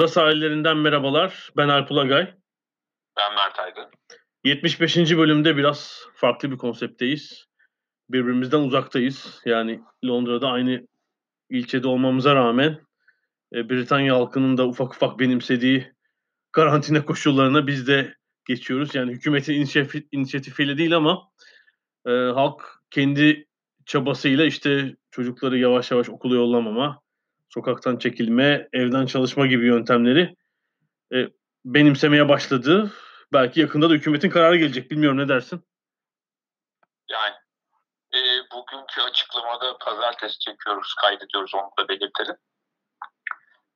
Ada sahillerinden merhabalar. Ben Alp Ulagay. Ben Mert Aydın. 75. bölümde biraz farklı bir konseptteyiz. Birbirimizden uzaktayız. Yani Londra'da aynı ilçede olmamıza rağmen e, Britanya halkının da ufak ufak benimsediği karantina koşullarına biz de geçiyoruz. Yani hükümetin inisiyatif, inisiyatifiyle değil ama e, halk kendi çabasıyla işte çocukları yavaş yavaş okula yollamama, sokaktan çekilme, evden çalışma gibi yöntemleri e, benimsemeye başladı. Belki yakında da hükümetin kararı gelecek. Bilmiyorum ne dersin? Yani e, bugünkü açıklamada pazartesi çekiyoruz, kaydediyoruz onu da belirtelim.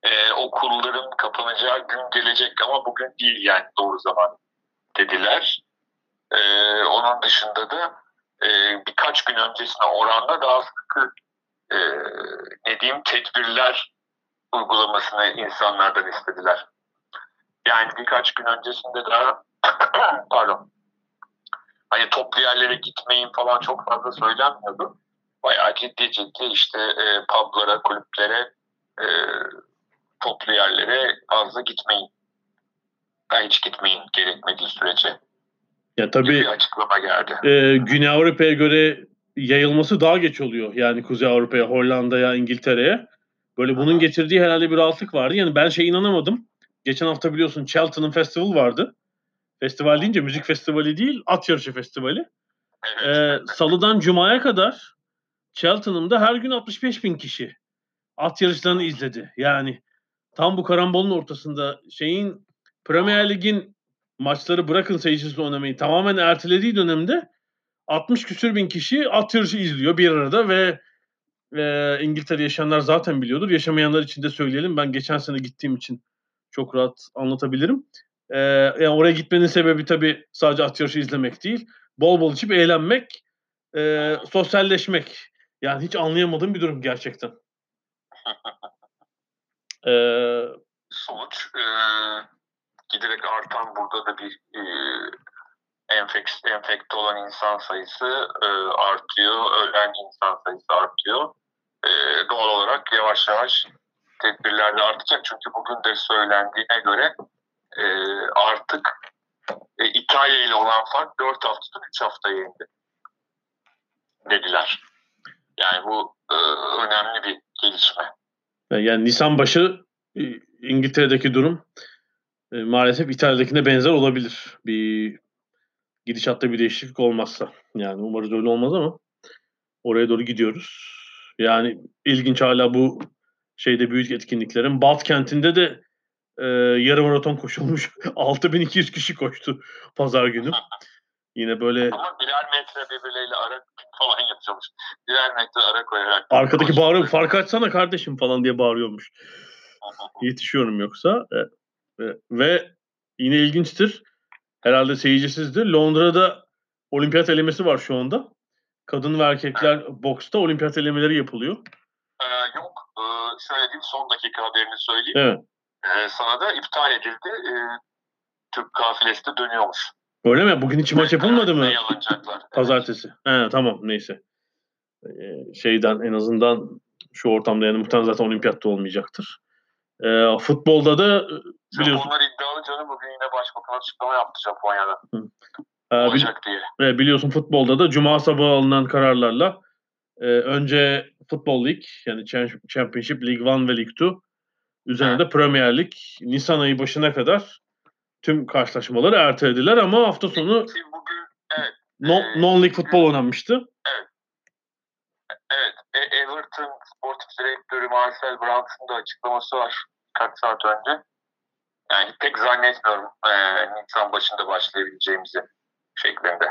E, okulların kapanacağı gün gelecek ama bugün değil yani doğru zaman dediler. E, onun dışında da e, birkaç gün öncesine oranla daha sıkı e, ne diyeyim tedbirler uygulamasını insanlardan istediler. Yani birkaç gün öncesinde daha pardon hani toplu yerlere gitmeyin falan çok fazla söylenmiyordu. Bayağı ciddi ciddi işte e, publara, kulüplere, e, toplu yerlere fazla gitmeyin. Ben hiç gitmeyin gerekmediği sürece. Ya tabii bir açıklama geldi. e, Güney Avrupa'ya göre yayılması daha geç oluyor. Yani Kuzey Avrupa'ya, Hollanda'ya, İngiltere'ye. Böyle bunun getirdiği herhalde bir rahatlık vardı. Yani ben şey inanamadım. Geçen hafta biliyorsun Cheltenham Festival vardı. Festival deyince müzik festivali değil, at yarışı festivali. Ee, Salıdan Cuma'ya kadar Cheltenham'da her gün 65 bin kişi at yarışlarını izledi. Yani tam bu karambolun ortasında şeyin Premier Lig'in maçları bırakın seyircisiz oynamayı tamamen ertelediği dönemde 60 küsür bin kişi at yarışı izliyor bir arada ve e, İngiltere yaşayanlar zaten biliyordur. Yaşamayanlar için de söyleyelim. Ben geçen sene gittiğim için çok rahat anlatabilirim. E, yani oraya gitmenin sebebi tabii sadece at yarışı izlemek değil. Bol bol içip eğlenmek, e, sosyalleşmek. Yani hiç anlayamadığım bir durum gerçekten. E, sonuç e, giderek artan burada da bir e, enfek, enfekte olan insan sayısı e, artıyor, ölen insan sayısı artıyor. E, doğal olarak yavaş yavaş tedbirler de artacak. Çünkü bugün de söylendiğine göre e, artık e, İtalya ile olan fark 4 haftadan 3 haftaya indi dediler. Yani bu e, önemli bir gelişme. yani Nisan başı İngiltere'deki durum e, maalesef İtalya'dakine benzer olabilir. Bir gidişatta bir değişiklik olmazsa. Yani umarız öyle olmaz ama oraya doğru gidiyoruz. Yani ilginç hala bu şeyde büyük etkinliklerin. Balt kentinde de e, yarım maraton koşulmuş. 6200 kişi koştu pazar günü. Yine böyle... Ama birer metre birbirleriyle ara falan yapıyormuş. Birer metre ara koyarak. Arkadaki bağırıyor fark açsana kardeşim falan diye bağırıyormuş. Yetişiyorum yoksa. E, e, ve yine ilginçtir. Herhalde seyircisizdir. Londra'da olimpiyat elemesi var şu anda. Kadın ve erkekler evet. boksta olimpiyat elemeleri yapılıyor. Ee, yok. Ee, şöyle diyeyim son dakika haberini söyleyeyim. Evet. Ee, sana da iptal edildi. Ee, Türk kafilesi de dönüyormuş. Öyle mi? Bugün hiç maç yapılmadı mı? Yalınacaklar. Pazartesi. He, tamam neyse. Ee, şeyden en azından şu ortamda yani muhtemelen zaten olimpiyatta olmayacaktır. Ee, futbolda da biliyorsun. Onlar iddialı canım bugün yine başbakan açıklama yaptı Japonya'da. Hı. Ee, Olacak diye. biliyorsun futbolda da cuma sabahı alınan kararlarla e, önce Futbol Lig yani Cham- Championship League 1 ve League 2 üzerine de Premier Lig Nisan ayı başına kadar tüm karşılaşmaları ertelediler ama hafta sonu bugün non- non-lig futbol oynanmıştı. evet e- Everton sportif direktörü Marcel Brandt'ın da açıklaması var kaç saat önce. Yani pek zannetmiyorum e, Nisan başında başlayabileceğimizi şeklinde.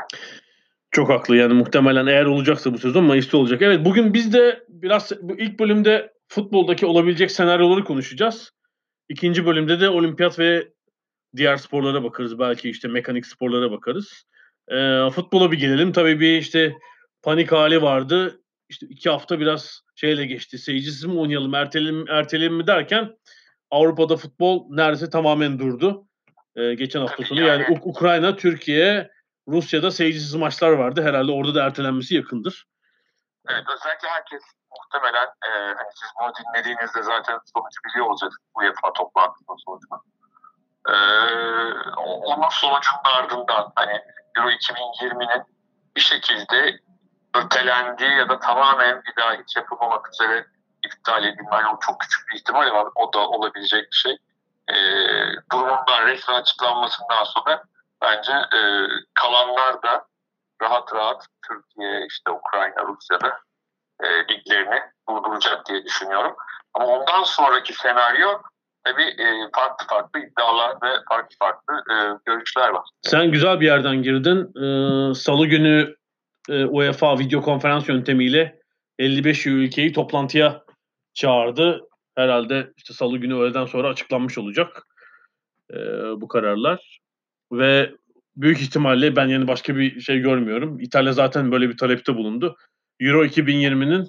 Çok haklı yani muhtemelen eğer olacaksa bu sezon Mayıs'ta olacak. Evet bugün biz de biraz ilk bölümde futboldaki olabilecek senaryoları konuşacağız. İkinci bölümde de olimpiyat ve diğer sporlara bakarız. Belki işte mekanik sporlara bakarız. Ee, futbola bir gelelim. Tabii bir işte panik hali vardı. İşte iki hafta biraz şeyle geçti. Seyircisiz mi oynayalım, erteleyelim, erteleyelim mi derken Avrupa'da futbol neredeyse tamamen durdu. Ee, geçen hafta Tabii sonu yani- yani Uk- Ukrayna, Türkiye, Rusya'da seyircisiz maçlar vardı. Herhalde orada da ertelenmesi yakındır. Evet, özellikle herkes muhtemelen e, hani siz bunu dinlediğinizde zaten sonucu biliyor olacaksınız UEFA toplantısının sonucunu. E, onun sonucunun ardından hani Euro 2020'nin bir şekilde ötelendiği ya da tamamen bir daha hiç yapılmamak üzere iptal edilme. Yani o çok küçük bir ihtimal ama o da olabilecek bir şey. E, durumundan resmen açıklanmasından sonra bence e, kalanlar da rahat rahat Türkiye, işte Ukrayna, Rusya'da e, liglerini durduracak diye düşünüyorum. Ama ondan sonraki senaryo tabii e, farklı farklı iddialar ve farklı farklı e, görüşler var. Sen güzel bir yerden girdin. Ee, Salı günü e, UEFA video konferans yöntemiyle 55 ülkeyi toplantıya çağırdı. Herhalde işte Salı günü öğleden sonra açıklanmış olacak e, bu kararlar. Ve büyük ihtimalle ben yani başka bir şey görmüyorum. İtalya zaten böyle bir talepte bulundu. Euro 2020'nin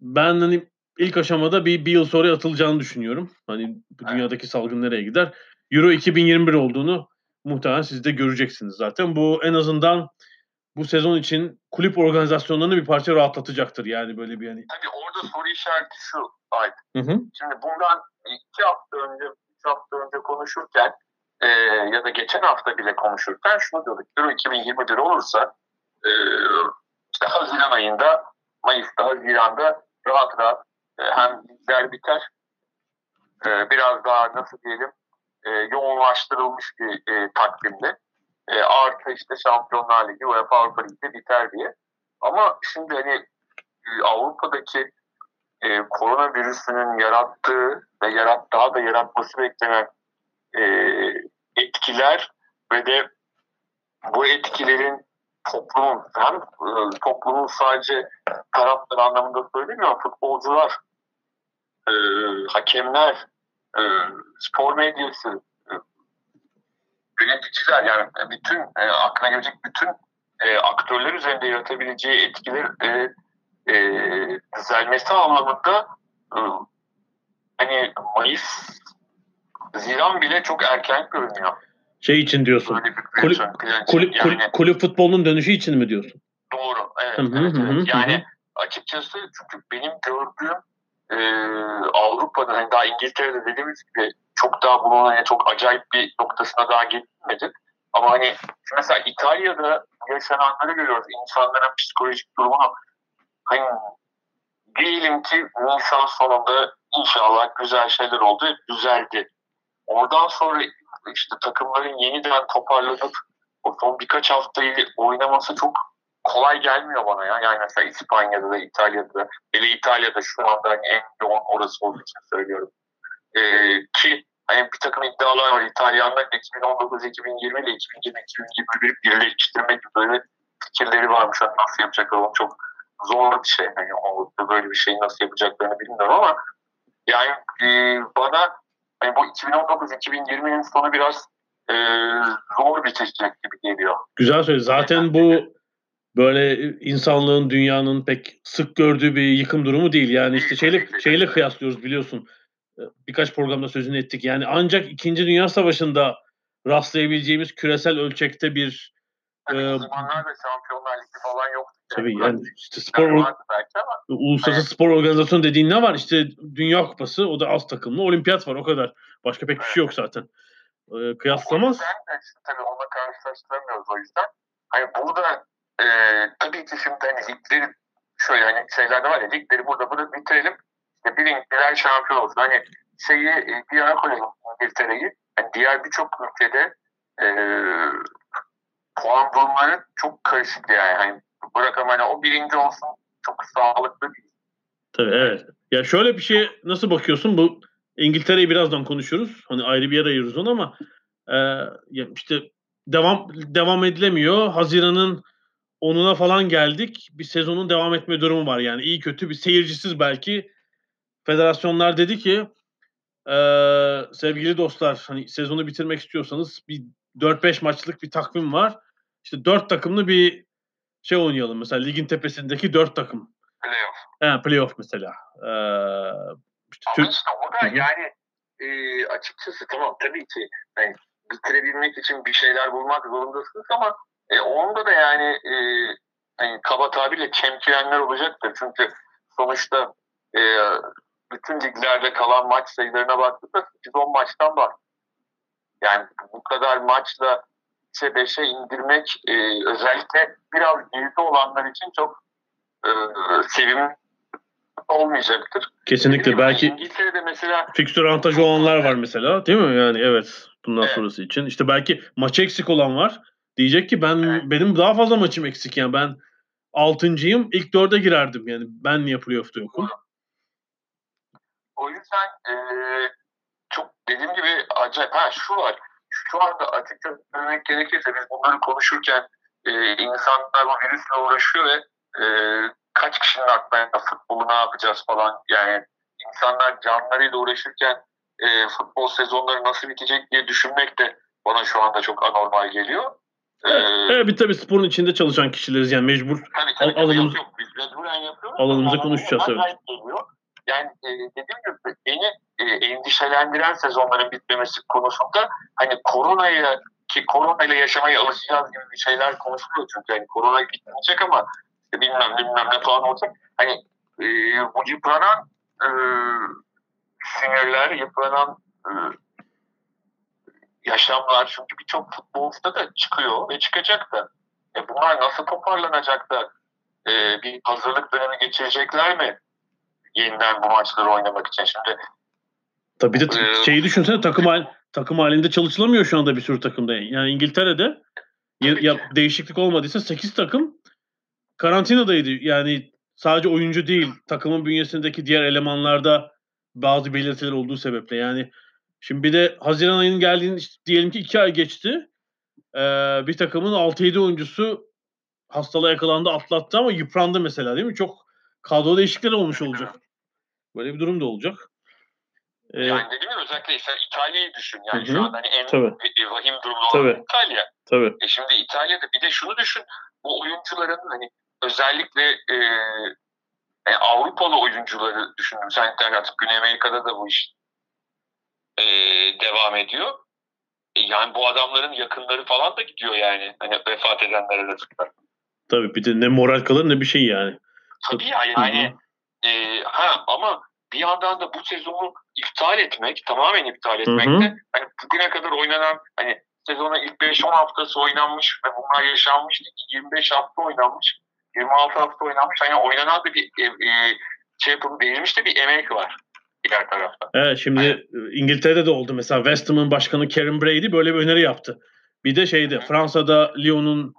ben hani ilk aşamada bir, bir yıl sonra atılacağını düşünüyorum. Hani bu dünyadaki salgın nereye gider? Euro 2021 olduğunu muhtemelen siz de göreceksiniz zaten. Bu en azından bu sezon için kulüp organizasyonlarını bir parça rahatlatacaktır. Yani böyle bir hani. Tabii orada soru işareti şu Aydın. Hı hı. Şimdi bundan iki hafta önce, üç hafta önce konuşurken e, ya da geçen hafta bile konuşurken şunu diyorduk. Euro 2021 olursa e, işte Haziran ayında, Mayıs'ta, Haziran'da rahat rahat e, hem ligler biter e, biraz daha nasıl diyelim e, yoğunlaştırılmış bir e, takvimde e, artı işte Şampiyonlar Ligi, UEFA Avrupa Ligi biter diye. Ama şimdi hani e, Avrupa'daki e, koronavirüsünün yarattığı ve yarat daha da yaratması beklenen e, etkiler ve de bu etkilerin toplumun hem e, toplumun sadece taraftar anlamında söylemiyorum futbolcular, e, hakemler, e, spor medyası, yöneticiler yani bütün e, aklına gelecek bütün e, aktörler üzerinde yaratabileceği etkiler e, e, düzelmesi anlamında e, hani Mayıs Haziran bile çok erken görünüyor. Şey için diyorsun. Kulüp- Kulüp, yani kulüp, futbolunun dönüşü için mi diyorsun? doğru. Evet, Hı hı, evet, hı evet. hı, hı Yani açıkçası çünkü benim gördüğüm e, Avrupa'da hani daha İngiltere'de dediğimiz gibi çok daha bunun hani çok acayip bir noktasına daha gelinmedi. Ama hani mesela İtalya'da yaşananları görüyoruz. İnsanların psikolojik durumunu hani diyelim ki Nisan sonunda inşallah güzel şeyler oldu, düzeldi. Oradan sonra işte takımların yeniden toparlanıp o son birkaç haftayı oynaması çok kolay gelmiyor bana ya. Yani mesela İspanya'da da İtalya'da da hele İtalya'da şu anda hani en yoğun orası olduğu için söylüyorum. Ee, ki hani bir takım iddialar var. İtalyanlar 2019-2020 ile 2020-2021'i birleştirmek gibi böyle fikirleri varmış. Hani nasıl yapacaklar onu çok zor bir şey. Hani o, böyle bir şeyi nasıl yapacaklarını bilmiyorum ama yani e, bana hani bu 2019-2020'nin sonu biraz e, zor bitecek gibi geliyor. Güzel söyle. Zaten bu böyle insanlığın, dünyanın pek sık gördüğü bir yıkım durumu değil. Yani işte şeyle, şeyle kıyaslıyoruz biliyorsun. Ee, Birkaç programda sözünü ettik. Yani ancak 2. Dünya Savaşı'nda rastlayabileceğimiz küresel ölçekte bir Hani Ee, o zamanlar da Şampiyonlar Ligi falan yoktu. tabii yani işte spor Yani vardı belki ama uluslararası spor organizasyonu dediğin ne var? İşte Dünya Kupası, o da az takımlı, olimpiyat var o kadar. Başka pek bir şey yok zaten. Ee, kıyaslamaz. O yüzden, işte, tabii onunla karşılaştıramıyoruz o yüzden. Hani burada e, tabii ki şimdi hani ligleri şöyle hani şeylerde var ya ligleri burada burada bitirelim. İşte birinciler şampiyon olsun. Hani şeyi e, bir yana koyalım İngiltere'yi. Yani diğer birçok ülkede e, puan durumları çok karışık yani. Hani bırakalım hani o birinci olsun çok sağlıklı değil. Tabii evet. Ya şöyle bir şey nasıl bakıyorsun? Bu İngiltere'yi birazdan konuşuruz. Hani ayrı bir yer ayırırız onu ama e, işte devam devam edilemiyor. Haziran'ın 10'una falan geldik. Bir sezonun devam etme durumu var. Yani iyi kötü bir seyircisiz belki. Federasyonlar dedi ki e, sevgili dostlar hani sezonu bitirmek istiyorsanız bir 4-5 maçlık bir takvim var. İşte 4 takımlı bir şey oynayalım. Mesela ligin tepesindeki 4 takım. Playoff. He, playoff mesela. Ee, işte Ama Türk, işte o da yani e, açıkçası tamam tabii ki yani bitirebilmek için bir şeyler bulmak zorundasınız ama e, onda da yani e, hani kaba tabirle çemkirenler olacaktır. Çünkü sonuçta e, bütün liglerde kalan maç sayılarına baktığında 8-10 maçtan var. Yani bu kadar maçla 3'e 5'e indirmek e, özellikle biraz geride olanlar için çok e, sevimli olmayacaktır. kesinlikle gibi belki İngiltere'de mesela fikstür avantajı olanlar var mesela değil mi? Yani evet bundan Evet. sonrası için. İşte belki maçı eksik olan var. Diyecek ki ben Evet. benim daha fazla maçım eksik yani ben altıncıyım ilk dörde girerdim yani ben niye playoff'ta yokum? o yüzden e, çok dediğim gibi acayip. Ha şu var. Şu anda açıkça söylemek gerekirse biz bunları konuşurken e, insanlar bu virüsle uğraşıyor ve e, kaç kişinin aklına futbolu ne yapacağız falan yani insanlar canlarıyla uğraşırken e, futbol sezonları nasıl bitecek diye düşünmek de bana şu anda çok anormal geliyor. Evet tabii sporun içinde çalışan kişileriz yani mecbur. Tabii tabii. Al- tabii. alanımız- Yok. Biz mecburen yapıyoruz. Alanımıza konuşacağız, evet. Yani e, dediğim gibi beni e, endişelendiren sezonların bitmemesi konusunda hani koronaya ki koronayla yaşamaya alışacağız gibi bir şeyler konuşuluyor çünkü hani korona bitmeyecek ama işte bilmem bilmem ne falan olacak. Hani e, bu yıpranan e, sinirler, yıpranan e, yaşamlar çünkü birçok futbolcuda da çıkıyor ve çıkacak da. E bunlar nasıl toparlanacak da e, bir hazırlık dönemi geçirecekler mi? Yeniden bu maçları oynamak için. Şimdi Tabii de Ee, şeyi düşünsene takım hal, takım halinde çalışılamıyor şu anda bir sürü takımda. Yani İngiltere'de ya, ya değişiklik olmadıysa 8 takım karantinadaydı. Yani sadece oyuncu değil takımın bünyesindeki diğer elemanlarda bazı belirtiler olduğu sebeple. Yani şimdi bir de Haziran ayının geldiğini işte diyelim ki 2 ay geçti. Ee, bir takımın 6-7 oyuncusu hastalığa yakalandı atlattı ama yıprandı mesela değil mi? Çok kadro değişiklikleri olmuş olacak. Böyle bir durum da olacak. Ee, yani dediğim gibi özellikle sen İtalya'yı düşün. Yani Hı şu an hani en Tabii. vahim durumda Tabii. olan İtalya. tabii. E şimdi İtalya'da bir de şunu düşün. Bu oyuncuların hani özellikle e, e, Avrupalı oyuncuları düşündüm. Sen artık Güney Amerika'da da bu iş e, devam ediyor. E, yani bu adamların yakınları falan da gidiyor yani. Hani vefat edenler arasında. Tabii bir de ne moral kalır ne bir şey yani. Tabii ya yani e, ha ama bir yandan da bu sezonu iptal etmek, tamamen iptal etmek Hı hı. de hani bugüne kadar oynanan hani sezonun ilk 5-10 haftası oynanmış ve bunlar yaşanmış. 25 hafta oynanmış. 26 hafta oynanmış. Hani oynanan da bir e, e, şey yapım verilmiş de bir emek var diğer tarafta. Evet şimdi e, İngiltere'de de oldu. Mesela West Ham'ın başkanı Karen Brady böyle bir öneri yaptı. Bir de şeyde Fransa'da Lyon'un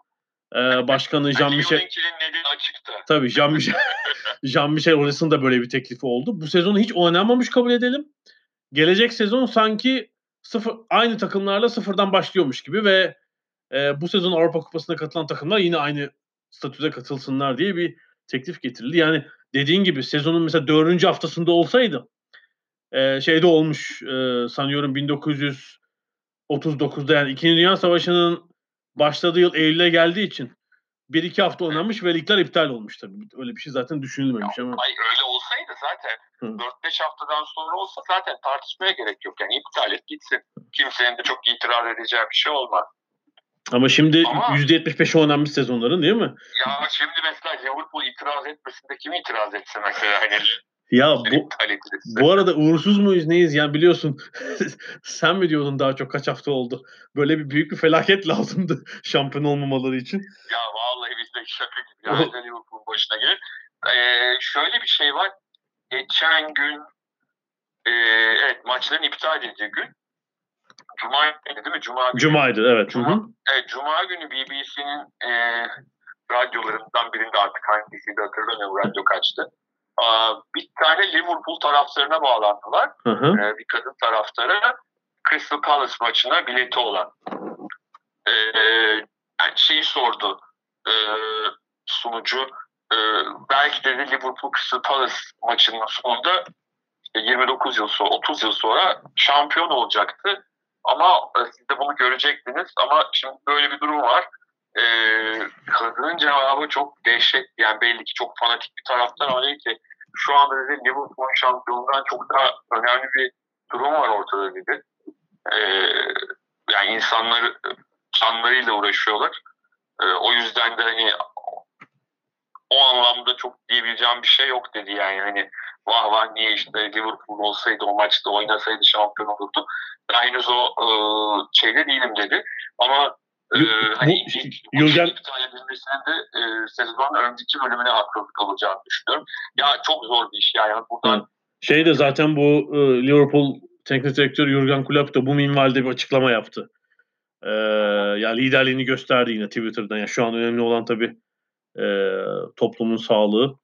e, başkanı Yani Jean-Michel Lyon'unkinin nedeni açıktı. tabii Jean-Michel Jean-Michel Aulas'ın da böyle bir teklifi oldu. Bu sezonu hiç oynanmamış kabul edelim. Gelecek sezon sanki sıfır aynı takımlarla sıfırdan başlıyormuş gibi ve e, bu sezon Avrupa Kupası'na katılan takımlar yine aynı statüde katılsınlar diye bir teklif getirildi. Yani dediğin gibi sezonun mesela dördüncü haftasında olsaydı e, şeyde olmuş e, sanıyorum 1939'da yani İkinci Dünya Savaşı'nın başladığı yıl Eylül'e geldiği için bir iki hafta oynanmış ve ligler iptal olmuş tabii. Öyle bir şey zaten düşünülmemiş ama. Ay öyle olsaydı zaten Hı. 4-5 haftadan sonra olsa zaten tartışmaya gerek yok. Yani iptal et gitsin. Kimsenin de çok itiraz edeceği bir şey olmaz. Ama şimdi Ama- %75 oynanmış sezonların değil mi? Ya şimdi mesela Liverpool itiraz etmesin de kim itiraz etse mesela hani Ya bu bu arada uğursuz muyuz neyiz? Yani biliyorsun sen mi diyordun daha çok kaç hafta oldu? Böyle bir büyük bir felaket lazımdı şampiyon olmamaları için. Ya vallahi bizde şaka gibi. Yani Liverpool'un başına gelir. Ee, şöyle bir şey var. Geçen gün e, evet maçların iptal edildiği gün Cuma değil mi? Cuma günü. Cuma'ydı evet. Cuma, evet, Cuma günü BBC'nin e, radyolarından birinde artık hangisiydi hatırlamıyorum radyo kaçtı. Bir tane Liverpool taraftarına bağlandılar. Hı hı. E, bir kadın taraftara Crystal Palace maçına bileti olan. E, yani şeyi sordu e, sunucu. E, belki dedi Liverpool Crystal Palace maçının sonunda işte 29 yıl sonra 30 yıl sonra şampiyon olacaktı. Ama e, siz de bunu görecektiniz. Ama şimdi böyle bir durum var. E, kadının cevabı çok dehşet. Yani belli ki çok fanatik bir taraftar ama ki şu anda dedi Liverpool şampiyonluğundan çok daha önemli bir durum var ortada dedi. E, yani insanlar canlarıyla uğraşıyorlar. E, o yüzden de hani o anlamda çok diyebileceğim bir şey yok dedi yani. Hani vah vah niye işte Liverpool olsaydı o maçta oynasaydı şampiyon olurdu. Ben henüz o e, şeyde değilim dedi. Ama e, Bu- hani ilk Jürgen- iptal edilmesinin de e, sezonun önceki bölümüne haklılık olacağını düşünüyorum. Ya çok zor bir iş yani. Buradan Şey de zaten bu e, Liverpool teknik direktörü Jurgen Klopp da bu minvalde bir açıklama yaptı. E, yani liderliğini gösterdi yine Twitter'dan. Yani şu an önemli olan tabii e, toplumun sağlığı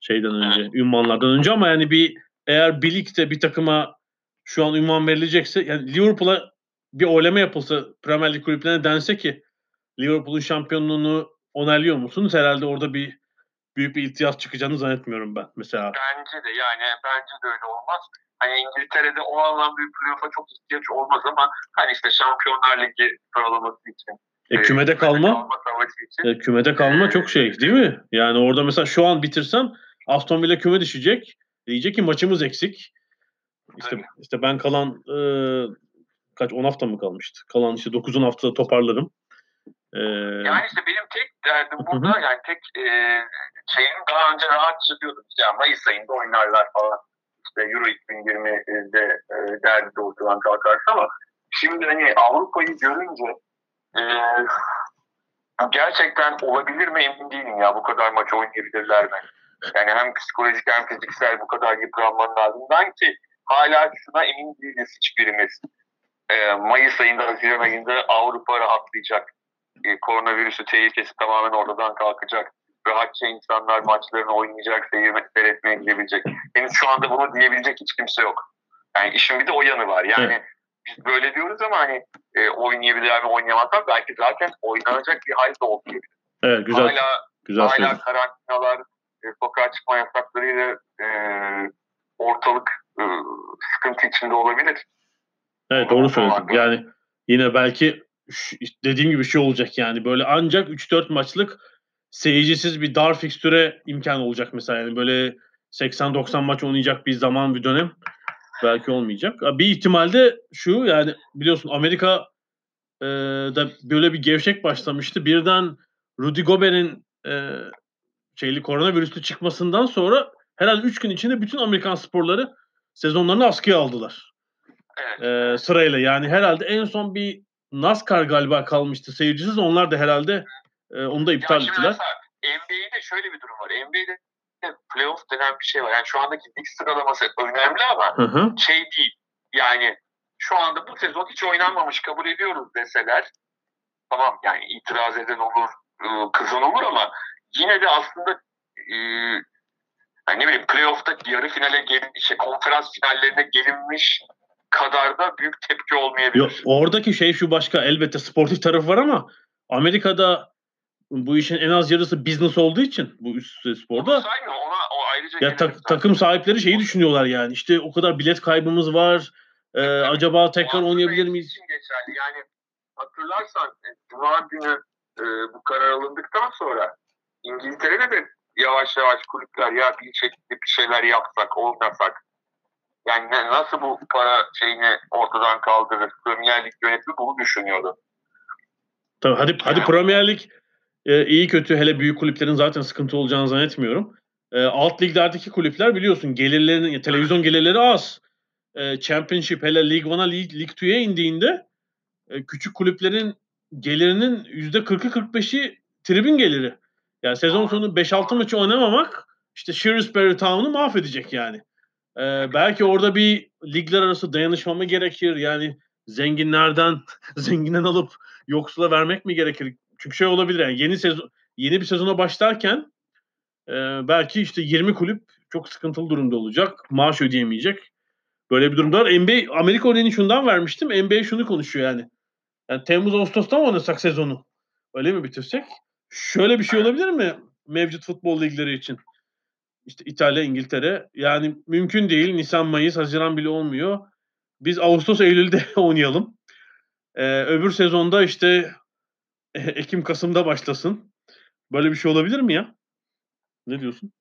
şeyden önce, ünvanlardan önce ama yani bir eğer birlikte bir takıma şu an ünvan verilecekse yani Liverpool'a bir oylama yapılsa Premier Lig kulüplerine dense ki Liverpool'un şampiyonluğunu onaylıyor musunuz? Herhalde orada bir büyük bir ihtiyaç çıkacağını zannetmiyorum ben mesela. Bence de yani bence de öyle olmaz. Hani İngiltere'de o anlamda bir playoff'a çok ihtiyaç olmaz ama hani işte Şampiyonlar Ligi sıralaması için. E, kümede kalma, kalma e, kümede kalma çok şey değil mi? Yani orada mesela şu an bitirsen Aston Villa küme düşecek. Diyecek ki maçımız eksik. İşte Tabii. işte ben kalan e, kaç 10 hafta mı kalmıştı? Kalan işte 9-10 haftada toparlarım. E, Yani işte benim tek derdim burada yani tek e, şeyim daha önce rahatça diyordum ya Mayıs ayında oynarlar falan. İşte Euro 2020'de e, derdi ortadan kalkarsa ama şimdi hani Avrupa'yı görünce e, gerçekten olabilir mi emin değilim ya bu kadar maç oynayabilirler mi? Yani hem psikolojik hem fiziksel bu kadar yıpranmanın ardından ki hala şuna emin değiliz hiçbirimiz. E, Mayıs ayında, Haziran ayında Avrupa rahatlayacak e, koronavirüsü tehlikesi tamamen ortadan kalkacak. Rahatça insanlar maçlarını oynayacak, seyir seyretmeye gidebilecek. Henüz şu anda bunu diyebilecek hiç kimse yok. Yani işin bir de o yanı var. Yani biz böyle diyoruz ama hani e, oynayabilir mi oynayamazlar belki zaten oynanacak bir hal de olmuyor. evet güzel Hala, güzel hala karantinalar, e, sokağa çıkma yasaklarıyla e, ortalık e, sıkıntı içinde olabilir. Evet doğru söyledin. Yani yine belki dediğim gibi şey olacak yani böyle ancak 3-4 maçlık seyircisiz bir dar fikstüre imkan olacak mesela. Yani böyle 80-90 maç oynayacak bir zaman bir dönem belki olmayacak. Bir ihtimalde şu yani biliyorsun Amerika e, da böyle bir gevşek başlamıştı. Birden Rudy Gobert'in e, şeyli koronavirüslü çıkmasından sonra herhalde 3 gün içinde bütün Amerikan sporları sezonlarını askıya aldılar Evet. e, sırayla. Yani herhalde en son bir NASCAR galiba kalmıştı seyircisiz. Onlar da herhalde e, onu da iptal ettiler. mesela NBA'de şöyle bir durum var. NBA'de playoff denen bir şey var. Yani şu andaki lig sıralaması önemli ama Hı hı. şey değil. Yani şu anda bu sezon hiç oynanmamış kabul ediyoruz deseler tamam yani itiraz eden olur, kızan olur ama yine de aslında ıı, yani ne bileyim playoff'ta yarı finale gelin, işte konferans finallerine gelinmiş kadar da büyük tepki olmayabilir. Yo, oradaki şey şu başka. Elbette sportif tarafı var ama Amerika'da bu işin en az yarısı business olduğu için bu üst sporda Onu saymıyor, ona o ayrıca ya zaten. takım sahipleri şeyi düşünüyorlar yani. İşte o kadar bilet kaybımız var. e, acaba tekrar oynayabilir miyiz? için geçerli. Yani hatırlarsan e, Cuma günü e, bu karar alındıktan sonra İngiltere'de de yavaş yavaş kulüpler ya bir şekilde bir şeyler yapsak, oynasak. Yani nasıl bu para şeyini ortadan kaldırır? Premier Lig yönetimi bunu düşünüyordu. Tabii hadi hadi Premier Lig e, iyi kötü hele büyük kulüplerin zaten sıkıntı olacağını zannetmiyorum. E, alt liglerdeki kulüpler biliyorsun gelirlerinin televizyon gelirleri az. E, Championship hele League 1'a League, League 2'ye indiğinde e, küçük kulüplerin gelirinin %40'ı 45'i tribün geliri. Yani sezon sonu 5-6 maçı oynamamak işte Shrewsbury Town'u mahvedecek yani. Ee, belki orada bir ligler arası dayanışma mı gerekir? Yani zenginlerden zenginden alıp yoksula vermek mi gerekir? Çünkü şey olabilir yani yeni sezon yeni bir sezona başlarken e, belki işte 20 kulüp çok sıkıntılı durumda olacak. Maaş ödeyemeyecek. Böyle bir durumda var. NBA Amerika örneğini şundan vermiştim. NBA şunu konuşuyor yani. Yani Temmuz Ağustos'ta mı oynasak sezonu? Öyle mi bitirsek? Şöyle bir şey olabilir mi mevcut futbol ligleri için? İşte İtalya, İngiltere. Yani mümkün değil. Nisan, Mayıs, Haziran bile olmuyor. Biz Ağustos, Eylül'de oynayalım. Ee, öbür sezonda işte Ekim, Kasım'da başlasın. Böyle bir şey olabilir mi ya? Ne diyorsun?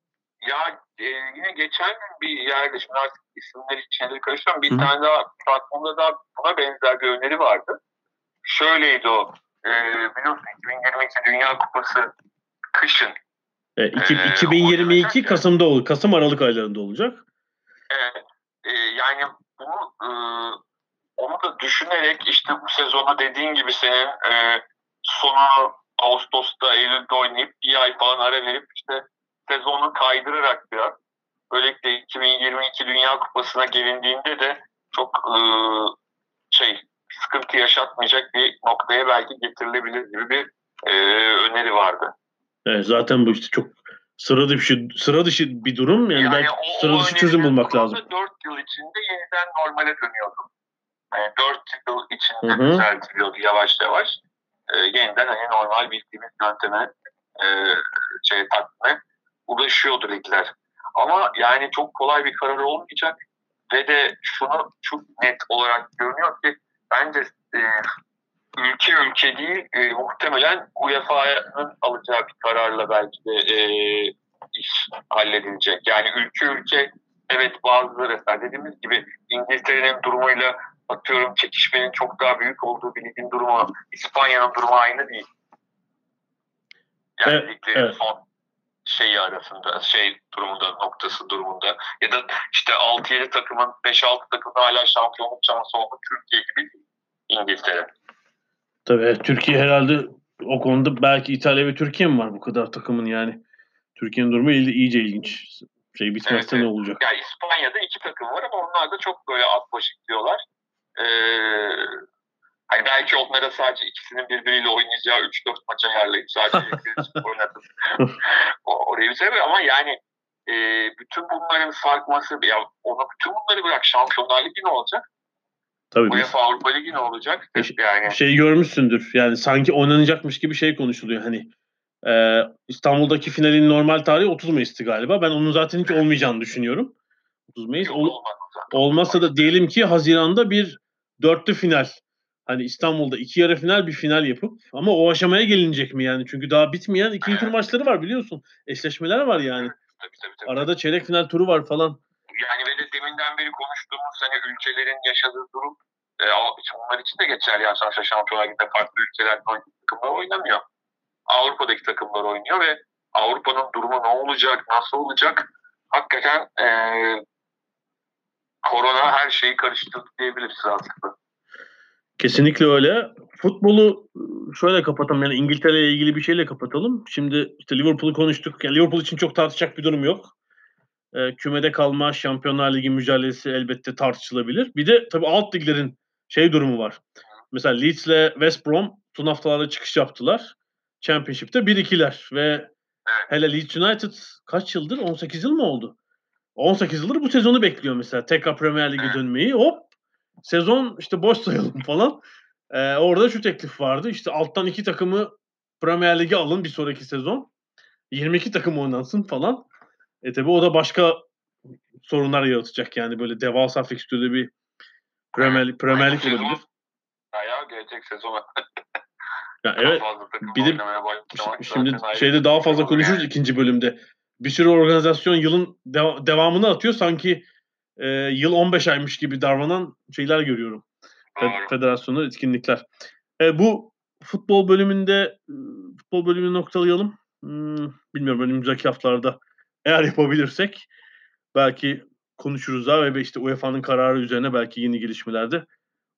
Ya e, yine geçen gün bir yerde şimdi artık isimleri şeyleri karıştırıyorum. Bir Hı. tane daha platformda da buna benzer bir öneri vardı. Şöyleydi o. E, biliyorsun 2022 Dünya Kupası kışın. Evet, iki, e, 2022 Kasım'da olur. Kasım Aralık aylarında olacak. Evet. E, yani bunu e, onu da düşünerek işte bu sezonu dediğin gibi senin e, sonu Ağustos'ta, Eylül'de oynayıp bir ay falan ara verip işte sezonu kaydırarak biraz böylelikle 2022 Dünya Kupası'na gelindiğinde de çok e, şey sıkıntı yaşatmayacak bir noktaya belki getirilebilir gibi bir e, öneri vardı. Evet, zaten bu işte çok sıra dışı sıra dışı bir durum yani, yani belki o, sıra dışı çözüm bulmak lazım. 4 yıl içinde yeniden normale dönüyordu. Yani 4 yıl içinde Hı-hı. düzeltiliyordu yavaş yavaş. E, yeniden hani normal bildiğimiz yönteme e, şey takvime ulaşıyordu ligler. Ama yani çok kolay bir karar olmayacak ve de şunu çok net olarak görünüyor ki bence e, ülke ülke değil e, muhtemelen UEFA'nın alacağı bir kararla belki de e, iş halledilecek. Yani ülke ülke evet bazıları dediğimiz gibi İngiltere'nin durumuyla atıyorum çekişmenin çok daha büyük olduğu bir ligin durumu İspanya'nın durumu aynı değil. Yani evet, liglerin evet. son şeyi arasında şey durumunda noktası durumunda ya da işte 6-7 takımın 5-6 takımın hala şampiyonluk şansı olduğu Türkiye gibi İngiltere. Tabii Türkiye herhalde o konuda belki İtalya ve Türkiye mi var bu kadar takımın yani. Türkiye'nin durumu iyice ilginç. Şey bitmezse evet, ne olacak? Ya İspanya'da iki takım var ama onlar da çok böyle at başı gidiyorlar. Ee, hani belki onlara sadece ikisinin birbiriyle oynayacağı 3-4 maça ayarlayıp sadece oynatıp orayı bize ama yani e, bütün bunların sarkması ya onu bütün bunları bırak Şampiyonlar Ligi ne olacak? Tabii UEFA Avrupa Ligi ne olacak? Şey, yani. Şey görmüşsündür. Yani sanki oynanacakmış gibi şey konuşuluyor. Hani e, İstanbul'daki finalin normal tarihi 30 Mayıs'tı galiba. Ben onun zaten hiç olmayacağını düşünüyorum. 30 Mayıs. Ol, olmazsa da diyelim ki Haziran'da bir dörtlü final. Hani İstanbul'da iki yarı final bir final yapıp ama o aşamaya gelinecek mi yani? Çünkü daha bitmeyen ikinci tur maçları var biliyorsun. Eşleşmeler var yani. Tabii, tabii, tabii. Arada çeyrek final turu var falan. Yani ve de deminden beri konuştuğumuz hani ülkelerin yaşadığı durum e, bunlar için de geçerli. Yani sonuçta Şampiyonlar Ligi'nde farklı ülkeler takımlar oynamıyor. Avrupa'daki takımlar oynuyor ve Avrupa'nın durumu ne olacak, nasıl olacak? Hakikaten e, korona her şeyi karıştırdı diyebiliriz aslında. Kesinlikle öyle. Futbolu şöyle kapatalım yani İngiltere ile ilgili bir şeyle kapatalım. Şimdi işte Liverpool'u konuştuk. Yani Liverpool için çok tartışacak bir durum yok. E, kümede kalma, Şampiyonlar Ligi mücadelesi elbette tartışılabilir. Bir de tabii alt liglerin şey durumu var. Mesela Leeds ile West Brom son haftalarda çıkış yaptılar. Championship'te 1-2'ler ve hele Leeds United kaç yıldır? 18 yıl mı oldu? 18 yıldır bu sezonu bekliyor mesela. Tekrar Premier Lig'e dönmeyi. Hop sezon işte boş sayalım falan. Ee, orada şu teklif vardı. İşte alttan iki takımı Premier Lig'e alın bir sonraki sezon. 22 takım oynansın falan. E tabi o da başka sorunlar yaratacak yani böyle devasa fikstürde bir Premier, Premier Lig olabilir. Ya gelecek sezona. ya evet. Bir de şimdi şeyde daha fazla konuşuruz ikinci bölümde. Bir sürü organizasyon yılın dev- devamını atıyor. Sanki e, yıl 15 aymış gibi davranan şeyler görüyorum. Federasyonlar, etkinlikler. E, bu futbol bölümünde futbol bölümünü noktalayalım. Hmm, bilmiyorum önümüzdeki haftalarda eğer yapabilirsek belki konuşuruz daha ve işte UEFA'nın kararı üzerine belki yeni gelişmeler de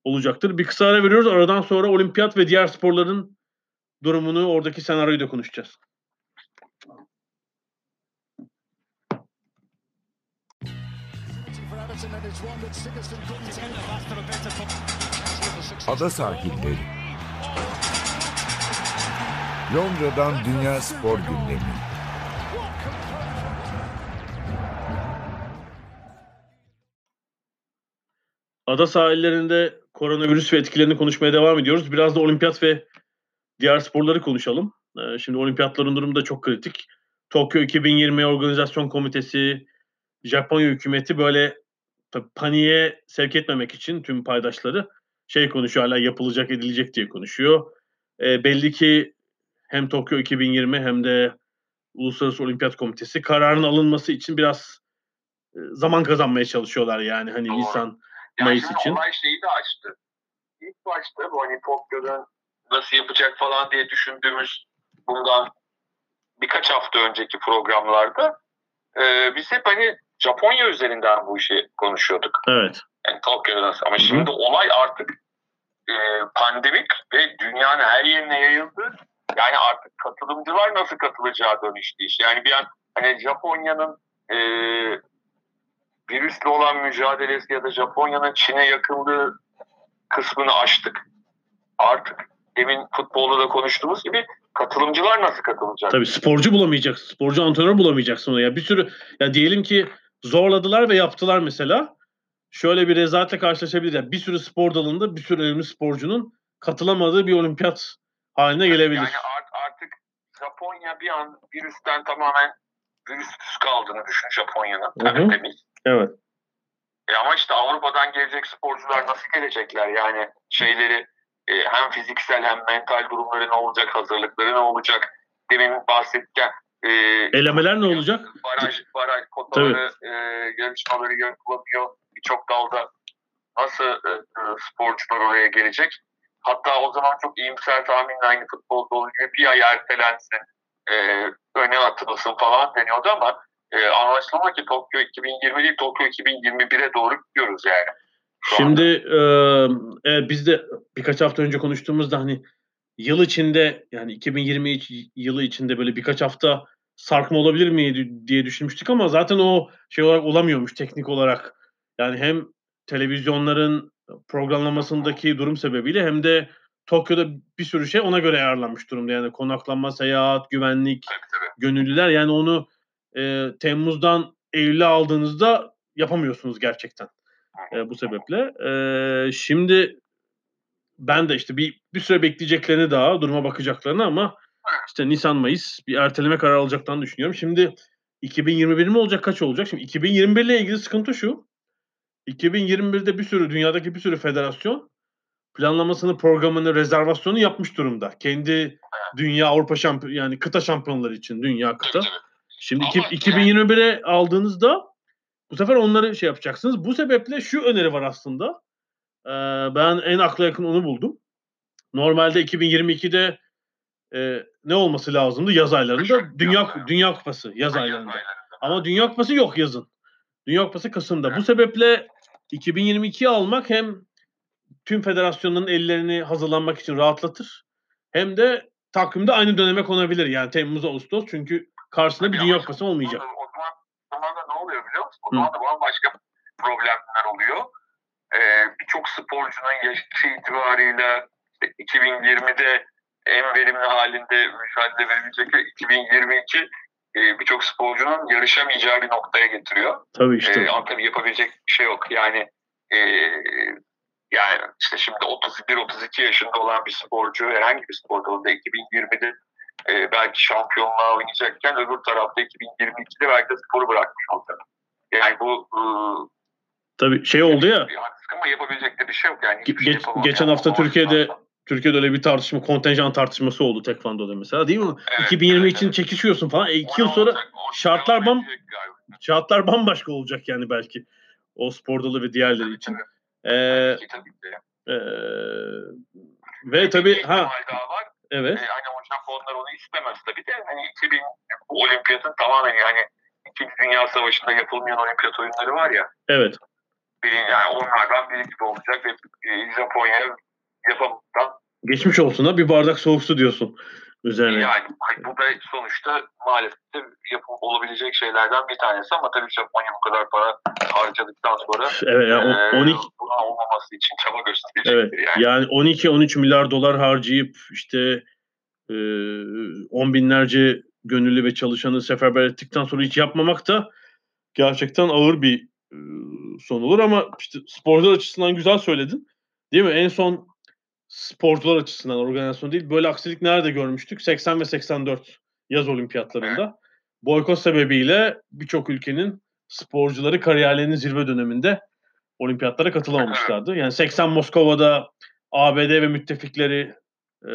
olacaktır. Bir kısa ara veriyoruz. Aradan sonra olimpiyat ve diğer sporların durumunu, oradaki senaryoyu da konuşacağız. Ada sahilleri. Londra'dan Dünya Spor Gündemi. Ada sahillerinde koronavirüs ve etkilerini konuşmaya devam ediyoruz. Biraz da olimpiyat ve diğer sporları konuşalım. Ee, Şimdi olimpiyatların durumu da çok kritik. Tokyo 2020 Organizasyon Komitesi, Japonya hükümeti böyle paniğe sevk etmemek için tüm paydaşları şey konuşuyor hala yapılacak edilecek diye konuşuyor. Ee, belli ki hem Tokyo 2020 hem de Uluslararası Olimpiyat Komitesi kararın alınması için biraz e, zaman kazanmaya çalışıyorlar yani hani. Nisan Yani Mayıs şimdi için. olay şeyi de açtı. İlk başta bu hani Tokyo'da nasıl yapacak falan diye düşündüğümüz bundan birkaç hafta önceki programlarda e, biz hep hani Japonya üzerinden bu işi konuşuyorduk. Evet. Yani Tokyo'da nasıl. Ama Hı hı. şimdi olay artık e, pandemik ve dünyanın her yerine yayıldı. Yani artık katılımcılar nasıl katılacağı dönüştü iş. Yani bir an hani Japonya'nın e, virüsle olan mücadelesi ya da Japonya'nın Çin'e yakınlığı kısmını aştık. Artık demin futbolda da konuştuğumuz gibi katılımcılar nasıl katılacak? Tabii sporcu bulamayacaksın. Sporcu antrenör bulamayacaksın. Ya bir sürü ya diyelim ki zorladılar ve yaptılar mesela. Şöyle bir rezaletle karşılaşabilir. Yani bir sürü spor dalında bir sürü önemli sporcunun katılamadığı bir olimpiyat haline gelebilir. Yani art- artık Japonya bir an virüsten tamamen virüsüz kaldığını düşün Japonya'nın. Tertemiz. Evet. E ama işte Avrupa'dan gelecek sporcular nasıl gelecekler? Yani şeyleri e, hem fiziksel hem mental durumları ne olacak, hazırlıkları ne olacak? Demin bahsettiğim e, Elemeler ne olacak? baraj, baraj kotaları, e, yarışmaları yapılamıyor. Birçok dalda nasıl e, e, sporcular oraya gelecek? Hatta o zaman çok iyimser tahminle aynı futbolda olduğu gibi bir ay ertelensin, e, öne atılsın falan deniyordu ama e, anlaşılan ki Tokyo 2020 değil Tokyo 2021'e doğru gidiyoruz yani. Şimdi e, evet, biz de birkaç hafta önce konuştuğumuzda hani yıl içinde yani 2023 yılı içinde böyle birkaç hafta sarkma olabilir mi diye düşünmüştük ama zaten o şey olarak olamıyormuş teknik olarak. Yani hem televizyonların programlamasındaki durum sebebiyle hem de Tokyo'da bir sürü şey ona göre ayarlanmış durumda. Yani konaklanma, seyahat, güvenlik, Tabii, tabii. gönüllüler yani onu e, Temmuz'dan Eylül'e aldığınızda yapamıyorsunuz gerçekten. E, bu sebeple. E, şimdi ben de işte bir, bir süre bekleyeceklerini daha duruma bakacaklarını ama işte Nisan Mayıs bir erteleme kararı alacaklarını düşünüyorum. Şimdi 2021 mi olacak kaç olacak? Şimdi 2021 ile ilgili sıkıntı şu. 2021'de bir sürü dünyadaki bir sürü federasyon planlamasını, programını, rezervasyonu yapmış durumda. Kendi dünya Avrupa şampiyon yani kıta şampiyonları için dünya kıta. Tabii, tabii. Şimdi Ama iki- 2021'e aldığınızda bu sefer onları şey yapacaksınız. Bu sebeple şu öneri var aslında. Ee, ben en akla yakın onu buldum. Normalde 2022'de e, ne olması lazımdı? Yaz aylarında Dünya. Dünya Kupası yaz aylarında. Ama Dünya Kupası yok yazın. Dünya Kupası Kasım'da. Bu sebeple 2022'yi almak hem tüm federasyonların ellerini hazırlanmak için rahatlatır. Hem de takvimde aynı döneme konabilir. Yani Temmuz Ağustos çünkü karşısında bir Ya Dünya Kupası olmayacak. O zaman, o zaman da ne oluyor biliyor musun? O Hı. zaman da bambaşka problemler oluyor. Ee, Birçok sporcunun yaşı itibarıyla işte 2020'de en verimli halinde mücadele verebilecek 2022 e, birçok sporcunun yarışamayacağı bir noktaya getiriyor. Tabii işte. Ee, ama tabii yapabilecek bir şey yok. Yani e, yani işte şimdi 31-32 yaşında olan bir sporcu herhangi bir spor dalında 2020'de e, belki şampiyonluğa oynayacakken öbür tarafta 2022'de belki de sporu bırakmış olacak. Yani bu e, Tabii şey oldu ya. ama yapabilecek de bir şey yok. Yani Ge- şey geçen Yani hafta o Türkiye'de Türkiye'de öyle bir tartışma, kontenjan tartışması oldu Tekvando'da mesela değil mi? Evet, 2020 evet, için evet. çekişiyorsun falan. E, iki yıl sonra olacak? Şartlar bam- şartlar bambaşka olacak yani belki. O spor dalı ve diğerleri Tabii, için. tabii. Ee, Tabii tabii e, ve tabii ha daha var. Evet. E, hani o Japonlar onu istemez tabii de hani 2000 bu olimpiyatın tamamen yani İkinci Dünya Savaşı'nda yapılmayan olimpiyat oyunları var ya Evet. biri, yani onlardan biri gibi olacak ve e, Japonya yapamadan Geçmiş olsun ha bir bardak soğuk su diyorsun üzerine. yani bu da sonuçta maalesef yapım olabilecek şeylerden bir tanesi ama tabii Japonya bu kadar para harcadıktan sonra Evet yani e, 12 buna olmaması için çaba gösterecektir Evet. yani. Yani 12-13 milyar dolar harcayıp işte e, on binlerce gönüllü ve çalışanı seferber ettikten sonra hiç yapmamak da gerçekten ağır bir e, son olur ama işte sporcular açısından güzel söyledin. Değil mi? En son sporcular açısından organizasyon değil. Böyle aksilik nerede görmüştük? 80 ve 84 yaz olimpiyatlarında. Boykot sebebiyle birçok ülkenin sporcuları kariyerlerinin zirve döneminde olimpiyatlara katılamamışlardı. Yani 80 Moskova'da ABD ve müttefikleri e,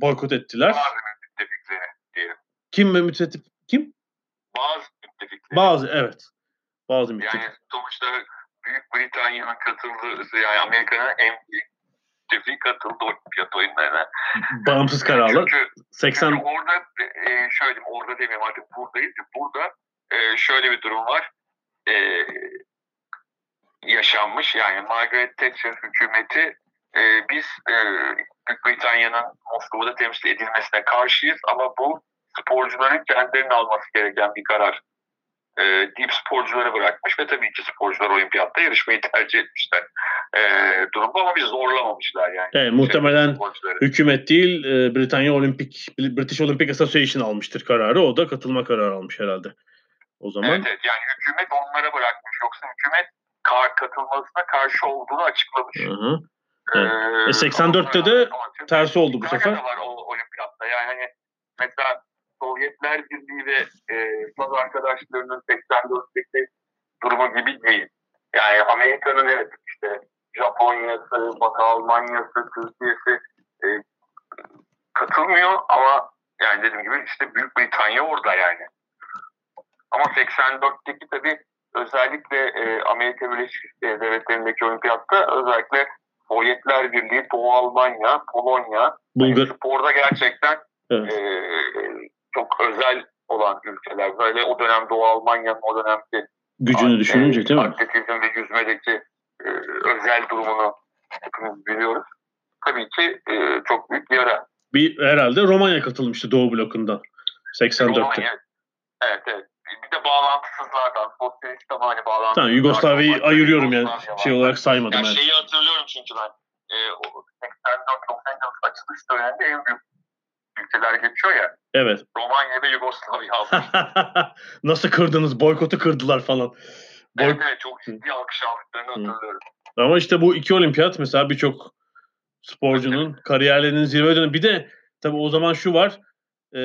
boykot ettiler. Bazı müttefikleri diyelim. Kim ve müttefik kim? Bazı müttefikleri. Bazı evet. Bazı müttefik. Yani sonuçta Büyük Britanya'nın katıldığı, yani Amerika'nın en büyük müttefiği katıldı olimpiyat oyunlarına. Bağımsız kararlar. Çünkü, 80 çünkü orada e, şöyle orada demeyeyim artık buradayız. Burada e, şöyle bir durum var. E, yaşanmış yani Margaret Thatcher hükümeti e, biz e, Büyük Britanya'nın Moskova'da temsil edilmesine karşıyız ama bu sporcuların kendilerinin alması gereken bir karar e, deyip sporcuları bırakmış ve tabii ki sporcular olimpiyatta yarışmayı tercih etmişler e, durumda ama biz zorlamamışlar yani. Evet, muhtemelen sporcuları. hükümet değil e, Britanya Olimpik British Olympic Association almıştır kararı. O da katılma kararı almış herhalde. O zaman Evet, evet yani hükümet onlara bırakmış yoksa hükümet kar katılmasına karşı olduğunu açıklamış. Hı hı. Ee, E, 84'te de tersi oldu bu sefer. var o olimpiyatta. Yani hani mesela Sovyetler Birliği ve e, Saz arkadaşlarının 84'teki durumu gibi değil. Yani Amerika'nın evet işte Japonya'sı, Batı Almanya'sı, Türkiye'si e, katılmıyor ama yani dediğim gibi işte Büyük Britanya orada yani. Ama 84'teki tabii özellikle e, Amerika Birleşik Devletleri'ndeki olimpiyatta özellikle Sovyetler Birliği, Doğu Almanya, Polonya, Bulgar sporda gerçekten Evet. e, çok özel olan ülkeler. Böyle o dönem Doğu Almanya'nın o dönemki gücünü düşününce e, değil mi? Atletizm ve yüzmedeki e, özel durumunu hepimiz biliyoruz. Tabii ki e, çok büyük bir yara. Bir herhalde Romanya katılmıştı Doğu blokundan 84'te. Romanya, evet evet. Bir de bağlantısızlardan, sosyalist ama hani bağlantısızlardan. Tamam Yugoslavya'yı ayırıyorum yani şey olarak saymadım. Yani evet. şeyi hatırlıyorum çünkü ben. E, o 84 Los Angeles açılış döneminde en büyük ülkeler geçiyor ya. Evet. Romanya ve Yugoslavya almış. Nasıl kırdınız? Boykotu kırdılar falan. Boy- evet evet çok ciddi alkış aldıklarını hatırlıyorum. Ama işte bu iki olimpiyat mesela birçok sporcunun kariyerlerinin zirve dönemi. Bir de tabii o zaman şu var. e,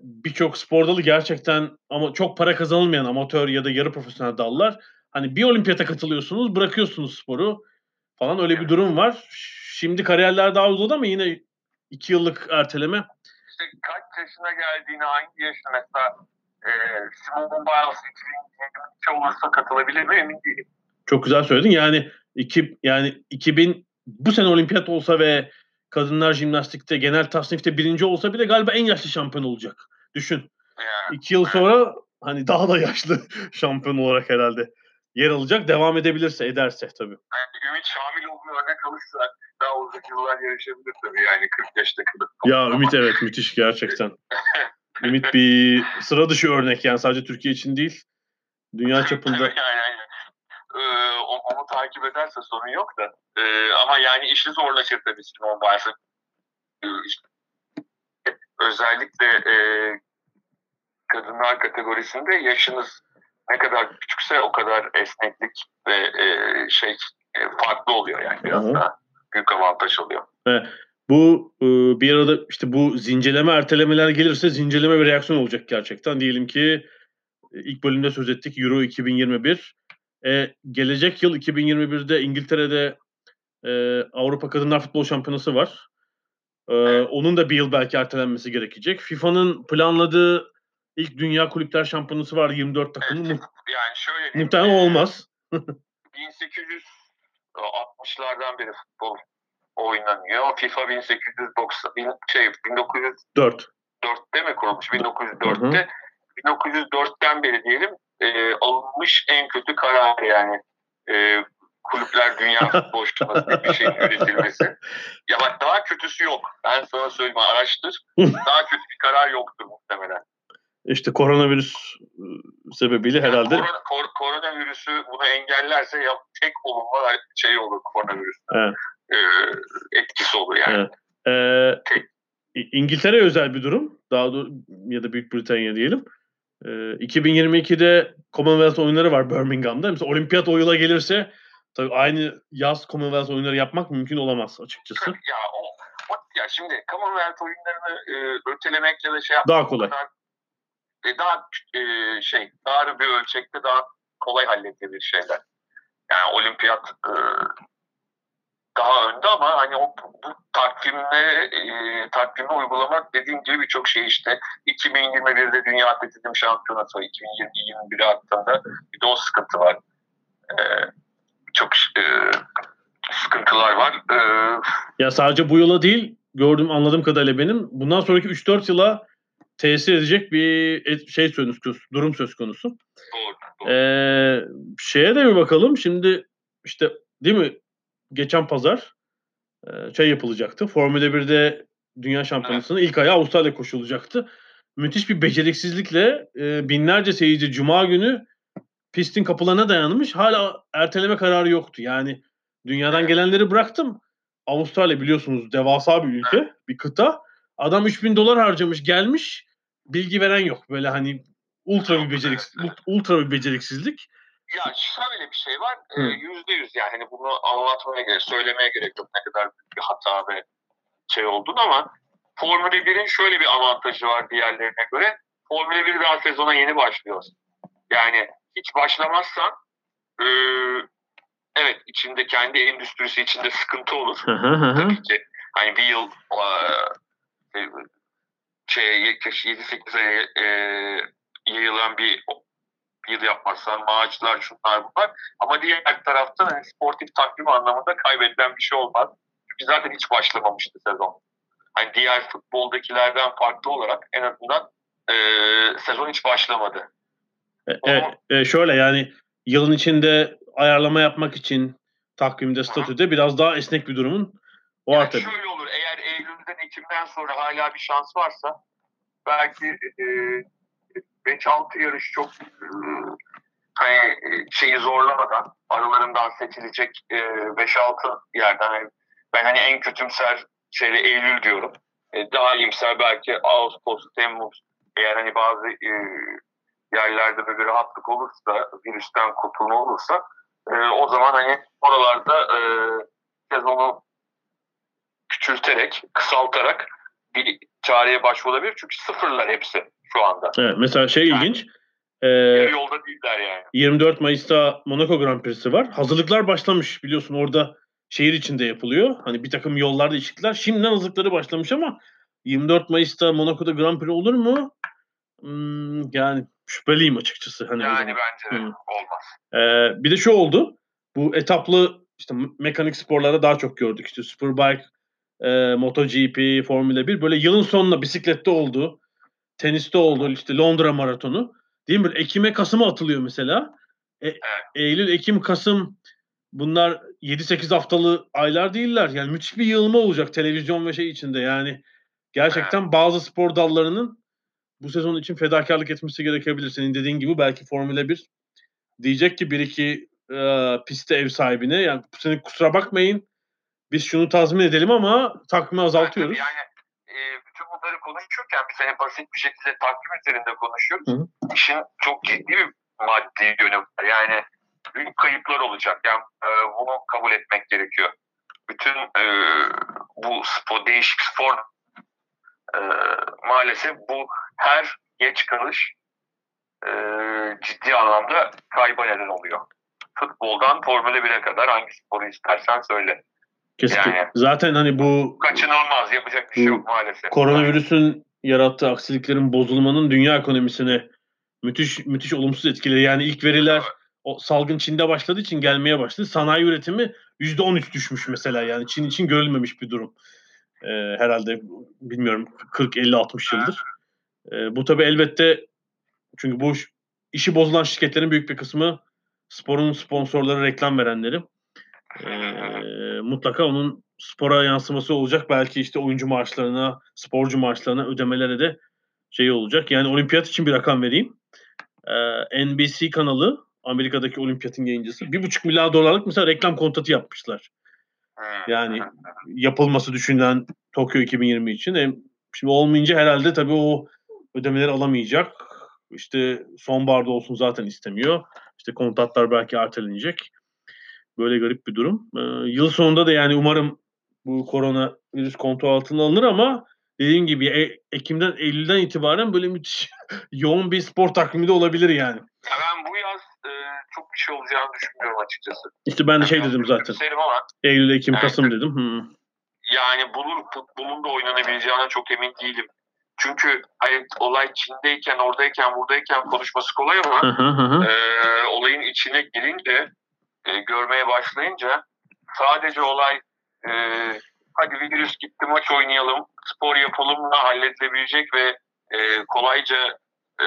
birçok spor dalı gerçekten ama çok para kazanılmayan amatör ya da yarı profesyonel dallar. Hani bir olimpiyata katılıyorsunuz, bırakıyorsunuz sporu falan öyle bir durum var. Şimdi kariyerler daha uzadı ama yine iki yıllık erteleme. İşte kaç yaşına geldiğini, hangi yaşına mesela e, Simone Biles 2022 olursa katılabilir mi emin değilim. Çok güzel söyledin. Yani iki yani 2000 bu sene olimpiyat olsa ve kadınlar jimnastikte genel tasnifte birinci olsa bile galiba en yaşlı şampiyon olacak. Düşün. Yani, İki yıl sonra hani daha da yaşlı şampiyon olarak herhalde yer alacak. Devam edebilirse, ederse tabii. yani Ümit Şamiloğlu'nu örnek alırsa daha uzun yıllar yarışabilir tabii yani 40 yaşta kadar. Ya Ümit evet müthiş gerçekten. Ümit bir sıra dışı örnek yani sadece Türkiye için değil. Dünya çapında. yani, yani, e, onu, takip ederse sorun yok da. E, ama yani işi zorlaşır tabii Simone Biles'ın. E, işte, özellikle e, kadınlar kategorisinde yaşınız ne kadar küçükse o kadar esneklik ve e, şey e, farklı oluyor yani biraz Aha. daha büyük avantaj oluyor. Bu e, bir arada işte bu zincirleme ertelemeler gelirse zincirleme bir reaksiyon olacak gerçekten. Diyelim ki e, ilk bölümde söz ettik Euro 2021. E, gelecek yıl 2021'de İngiltere'de e, Avrupa Kadınlar Futbol Şampiyonası var. E, onun da bir yıl belki ertelenmesi gerekecek. FIFA'nın planladığı ilk Dünya Kulüpler Şampiyonası var 24 takımlı. Mu- Yani şöyle diyeyim, muhtemelen e, olmaz. 1860'lardan beri futbol oynanıyor. FIFA 1890 bin- şey 1904'te 4. mi kurulmuş? 1904'te. 1904'ten beri diyelim e, alınmış en kötü karar yani. E, kulüpler dünya futbol bir şeyin üretilmesi. Ya bak daha kötüsü yok. Ben sana söyleyeyim araştır. Daha kötü bir karar yoktur muhtemelen. işte koronavirüs e, sebebiyle herhalde. Yani korona, kor, koronavirüsü bunu engellerse ya, tek olumlu şey olur koronavirüs. Evet. Ee, etkisi olur yani. Evet. Ee, İngiltere özel bir durum. Daha do- ya da Büyük Britanya diyelim. Ee, 2022'de Commonwealth oyunları var Birmingham'da. Mesela olimpiyat o yıla gelirse tabii aynı yaz Commonwealth oyunları yapmak mümkün olamaz açıkçası. ya o, o ya şimdi Commonwealth oyunlarını e, ötelemek ya da şey yapmak Daha kolay. kadar, e, daha e, şey dar bir ölçekte daha kolay halledilebilir şeyler. Yani olimpiyat e, daha önde ama hani o bu takvimle e, takvimi uygulamak dediğim gibi birçok şey işte 2021'de Dünya Atletizm Şampiyonası var. 2020-21'e attığında bir de o sıkıntı var. E, çok e, sıkıntılar var. E, Ya sadece bu yıla değil gördüğüm anladığım kadarıyla benim bundan sonraki 3-4 yıla tesir edecek bir et- şey söz konusu, durum söz konusu. doğru, doğru. Ee, şeye de bir bakalım. Şimdi işte değil mi geçen pazar e, şey yapılacaktı. Formula 1'de Dünya Şampiyonası'nın ilk ayağı Avustralya koşulacaktı. Müthiş bir beceriksizlikle e, binlerce seyirci Cuma günü pistin kapılarına dayanmış. Hala erteleme kararı yoktu. Yani dünyadan gelenleri bıraktım. Avustralya biliyorsunuz devasa bir ülke, bir kıta. Adam 3000 dolar harcamış, gelmiş. Bilgi veren yok. Böyle hani ultra bir beceriksizlik, ultra bir beceriksizlik. Ya şöyle bir şey var. e. Yüzde yüz yani hani bunu anlatmaya gerek, söylemeye gerek yok ne kadar büyük bir hata ve şey olduğunu ama Formula 1'in şöyle bir avantajı var diğerlerine göre. Formula 1 daha sezona yeni başlıyor. Yani hiç başlamazsan e, evet içinde kendi endüstrisi içinde sıkıntı olur. Tabii ki hani bir yıl e, şey 7-8 aya e, yayılan bir yıl yapmazsan maaşlar şunlar bunlar. Ama diğer taraftan hani sportif takvim anlamında kaybedilen bir şey olmaz. Çünkü zaten hiç başlamamıştı sezon. Hani diğer futboldakilerden farklı olarak en azından e, sezon hiç başlamadı. E, e, e, şöyle yani yılın içinde ayarlama yapmak için takvimde, statüde biraz daha esnek bir durumun var Yani tabii. şöyle olur eğer Eylül'den Ekim'den sonra hala bir şans varsa belki e, 5-6 yarış çok e, hani e, şeyi zorlamadan aralarından seçilecek e, 5-6 yerden hani ben hani en kötümser şeyde Eylül diyorum. E, daha iyimser belki Ağustos, Temmuz eğer hani bazı e, yerlerde böyle rahatlık olursa, virüsten kurtulma olursa e, o zaman hani oralarda e, sezonu küçülterek, kısaltarak bir çareye başvurulabilir. Çünkü sıfırlar hepsi şu anda. Evet, mesela şey Yani- ilginç. E, yolda değiller yani. 24 Mayıs'ta Monaco Grand Prix'si var. Hazırlıklar başlamış biliyorsun orada şehir içinde yapılıyor. Hani bir takım yollarda değişiklikler. Şimdiden hazırlıkları başlamış ama 24 Mayıs'ta Monaco'da Grand Prix olur mu? Hmm, yani şüpheliyim açıkçası. Hani Yani bence de Hı. olmaz. Ee, bir de şu oldu. Bu etaplı işte me- mekanik sporlarda daha çok gördük. İşte Superbike, e, MotoGP, Formula 1 böyle yılın sonunda bisiklette oldu. Teniste oldu. işte Londra maratonu. Değil mi? Ekim'e Kasım'a atılıyor mesela. E, Eylül, Ekim, Kasım bunlar 7-8 haftalı aylar değiller. Yani müthiş bir yığılma olacak televizyon ve şey içinde. Yani gerçekten bazı spor dallarının bu sezon için fedakarlık etmesi gerekebilir. Senin dediğin gibi belki Formula 1 diyecek ki bir iki e, pistte ev sahibine yani bu sene kusura bakmayın biz şunu tazmin edelim ama takvimi azaltıyoruz. Yani e, bütün bunları konuşurken biz hani basit bir şekilde takvim üzerinde konuşuyoruz. Hı. İşin çok ciddi bir maddi yönü var. Yani büyük kayıplar olacak. Yani e, bunu kabul etmek gerekiyor. Bütün e, bu spor, değişik spor e, maalesef bu her geç kalış e, ciddi anlamda kayba neden oluyor. Futboldan Formula 1'e kadar hangi sporu istersen söyle. Kesinlikle. yani- Zaten hani bu Kaçınılmaz yapacak bir şey yok maalesef. koronavirüsün yarattığı aksiliklerin bozulmanın dünya ekonomisine müthiş müthiş olumsuz etkileri. Yani ilk veriler o salgın Çin'de başladığı için gelmeye başladı. Sanayi üretimi %13 düşmüş mesela yani Çin için görülmemiş bir durum. Ee, herhalde bilmiyorum 40 50 60 yıldır. Ee, bu tabii elbette çünkü bu iş- işi bozulan şirketlerin büyük bir kısmı sporun sponsorları, reklam verenleri. Ee, mutlaka onun spora yansıması olacak. Belki işte oyuncu maaşlarına, sporcu maaşlarına, ödemelere de şey olacak. Yani olimpiyat için bir rakam vereyim. Ee, NBC kanalı Amerika'daki olimpiyatın yayıncısı. Bir buçuk milyar dolarlık mesela reklam kontratı yapmışlar. Yani yapılması düşünülen Tokyo 2020 için. Hem şimdi olmayınca herhalde tabii o ödemeleri alamayacak. İşte sonbaharda olsun zaten istemiyor. İşte kontratlar belki ertelenecek. Böyle garip bir durum. Ee, yıl sonunda da yani umarım bu korona virüs kontrol altına alınır ama dediğim gibi e- Ekim'den Eylül'den itibaren böyle müthiş yoğun bir spor takvimi de olabilir yani. Ya ben bu yaz e, çok bir şey olacağını düşünmüyorum açıkçası. İşte ben de şey Yani dedim zaten. Ama Eylül, Ekim, Evet. Kasım dedim. Hı. yani bunun futbolun da oynanabileceğine çok emin değilim. Çünkü hani olay Çin'deyken, oradayken, buradayken konuşması kolay ama hı hı hı. e, olayın içine girince, e, görmeye başlayınca sadece olay e, hadi virüs gitti maç oynayalım, spor yapalımla halledilebilecek ve e, kolayca e,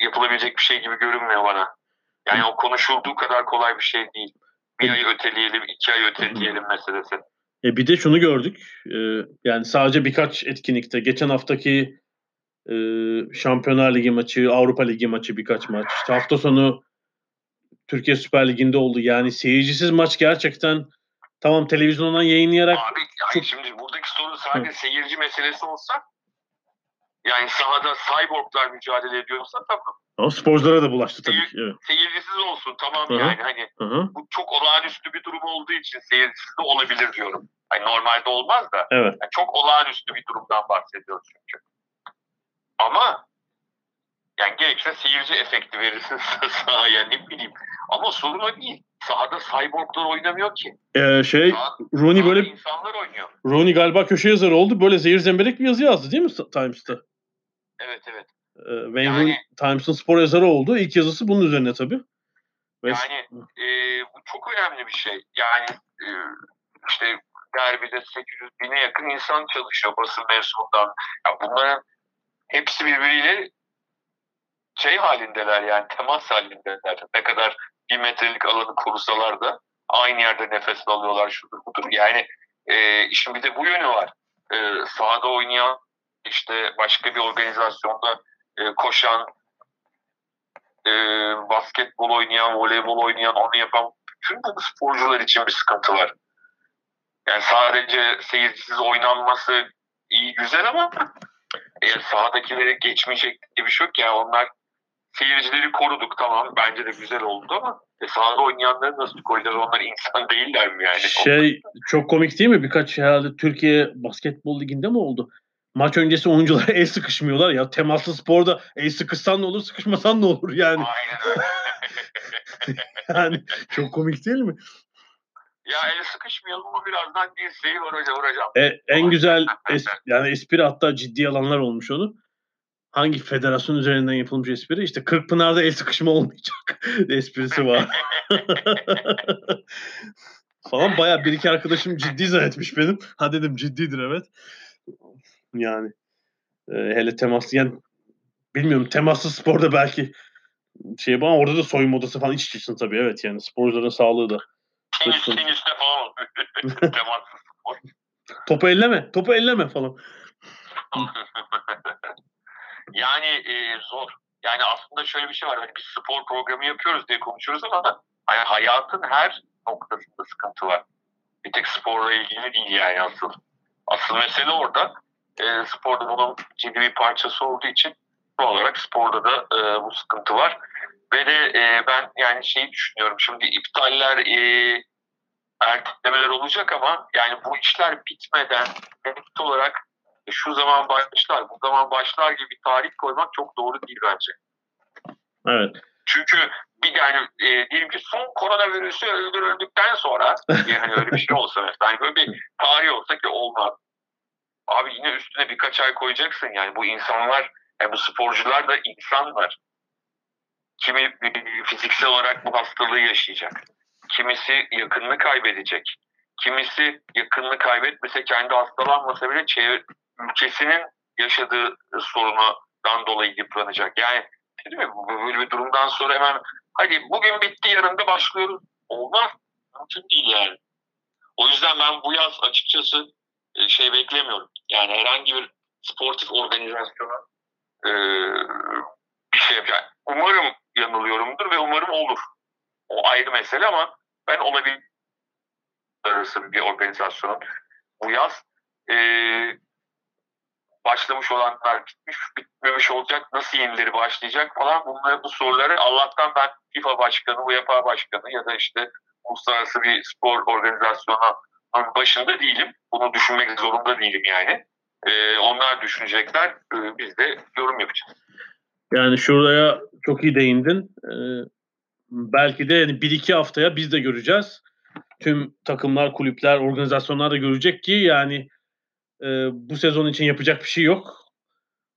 yapılabilecek bir şey gibi görünmüyor bana. Yani o konuşulduğu kadar kolay bir şey değil. Bir ay öteleyelim, iki ay öteleyelim meselesi. E bir de şunu gördük. e, yani sadece birkaç etkinlikte. Geçen haftaki e, Şampiyonlar Ligi maçı, Avrupa Ligi maçı birkaç maç. İşte hafta sonu Türkiye Süper Ligi'nde oldu. Yani seyircisiz maç gerçekten tamam televizyondan yayınlayarak Abi yani şimdi buradaki sorun sadece seyirci meselesi olsa yani sahada cyborglar mücadele ediyorsa tamam. ama sporculara da bulaştı tabii ki. Evet. Seyircisiz olsun tamam Hı hı. yani hani Hı hı. bu çok olağanüstü bir durum olduğu için seyircisiz de olabilir diyorum. Hani normalde olmaz da Evet. yani çok olağanüstü bir durumdan bahsediyoruz çünkü. Ama yani gerekirse seyirci efekti verirsin sahaya ne bileyim. Ama sorun değil. Sahada cyborglar oynamıyor ki. E, şey Sahada, Rooney böyle insanlar oynuyor. Rooney galiba köşe yazarı oldu. Böyle zehir zemberek bir yazı yazdı değil mi Times'ta? Evet evet. E, Wayne Yani- Times'ın spor yazarı oldu. İlk yazısı bunun üzerine tabii. Ve Yani e, bu çok önemli bir şey. Yani e, işte derbide 800 bine yakın insan çalışıyor basın mensubundan. Ya bunların hepsi birbiriyle şey halindeler yani temas halindeler. Ne kadar bir metrelik alanı korusalar da aynı yerde nefes alıyorlar şudur budur. Yani e, işin bir de bu yönü var. E, sahada oynayan işte başka bir organizasyonda e, koşan e, basketbol oynayan, voleybol oynayan, onu yapan bütün bu sporcular için bir sıkıntı var. Yani sadece seyircisiz oynanması iyi güzel ama eğer sahadakileri geçmeyecek diye bir şey yok ya onlar seyircileri koruduk tamam bence de güzel oldu ama e, sahada oynayanları nasıl koyacağız onlar insan değiller mi yani? Şey çok komik değil mi? Birkaç herhalde Türkiye Basketbol Ligi'nde mi oldu? Maç öncesi oyuncular el sıkışmıyorlar ya. Temaslı sporda el sıkışsan ne olur, sıkışmasan ne olur yani. Aynen öyle. Yani çok komik değil mi? ya el sıkışmayalım ama birazdan dirseği vuracağım. vuracağım. E, en güzel es, yani espri hatta ciddi alanlar olmuş onu. Hangi federasyon üzerinden yapılmış espri? İşte Kırkpınar'da el sıkışma olmayacak esprisi var. Falan bayağı bir iki arkadaşım ciddi zannetmiş benim. Ha dedim ciddidir evet. Yani e, hele temaslı yani bilmiyorum temaslı sporda belki şey ama orada da soyunma odası falan iç içesin tabii evet yani sporcuların sağlığı da. Tenis, teniste falan temassız spor. Topu elleme, topu elleme falan. Yani e, zor. Yani aslında şöyle bir şey var. Hani biz spor programı yapıyoruz diye konuşuyoruz ama hani hayatın her noktasında sıkıntı var. Bir tek sporla ilgili değil yani asıl. Asıl mesele orada. E, sporda bunun ciddi bir parçası olduğu için doğal olarak sporda da e, bu sıkıntı var. Ve de e, ben yani şeyi düşünüyorum. Şimdi iptaller e, ertelemeler olacak ama yani bu işler bitmeden net olarak şu zaman başlar, bu zaman başlar gibi bir tarih koymak çok doğru değil bence. Evet. Çünkü bir yani e, diyelim ki son koronavirüsü öldürüldükten sonra yani öyle bir şey olsa mesela hani böyle bir tarih olsa ki olmaz. Abi yine üstüne birkaç ay koyacaksın yani bu insanlar yani bu sporcular da insanlar. Kimi e, fiziksel olarak bu hastalığı yaşayacak. Kimisi yakınını kaybedecek. Kimisi yakınını kaybetmese kendi hastalanmasa bile çevre, ülkesinin yaşadığı sorundan dolayı yıpranacak. Yani mi? Bu- Böyle bir durumdan sonra hemen hadi bugün bitti yarın da başlıyoruz. Olmaz. Mümkün değil yani. O yüzden ben bu yaz açıkçası e, şey beklemiyorum. Yani herhangi bir sportif organizasyona e, bir şey yapacak. Umarım yanılıyorumdur ve umarım olur. O ayrı mesele ama ben olabilir arası bir organizasyonun bu yaz e, başlamış olanlar bitmiş, bitmemiş olacak, nasıl yenileri başlayacak falan bunları bu soruları Allah'tan ben FIFA başkanı, UEFA başkanı ya da işte uluslararası bir spor organizasyonunun başında değilim. Bunu düşünmek zorunda değilim yani. Ee, onlar düşünecekler, ee, biz de yorum yapacağız. Yani şuraya çok iyi değindin. Ee, belki de yani bir iki haftaya biz de göreceğiz. Tüm takımlar, kulüpler, organizasyonlar da görecek ki yani e, bu sezon için yapacak bir şey yok.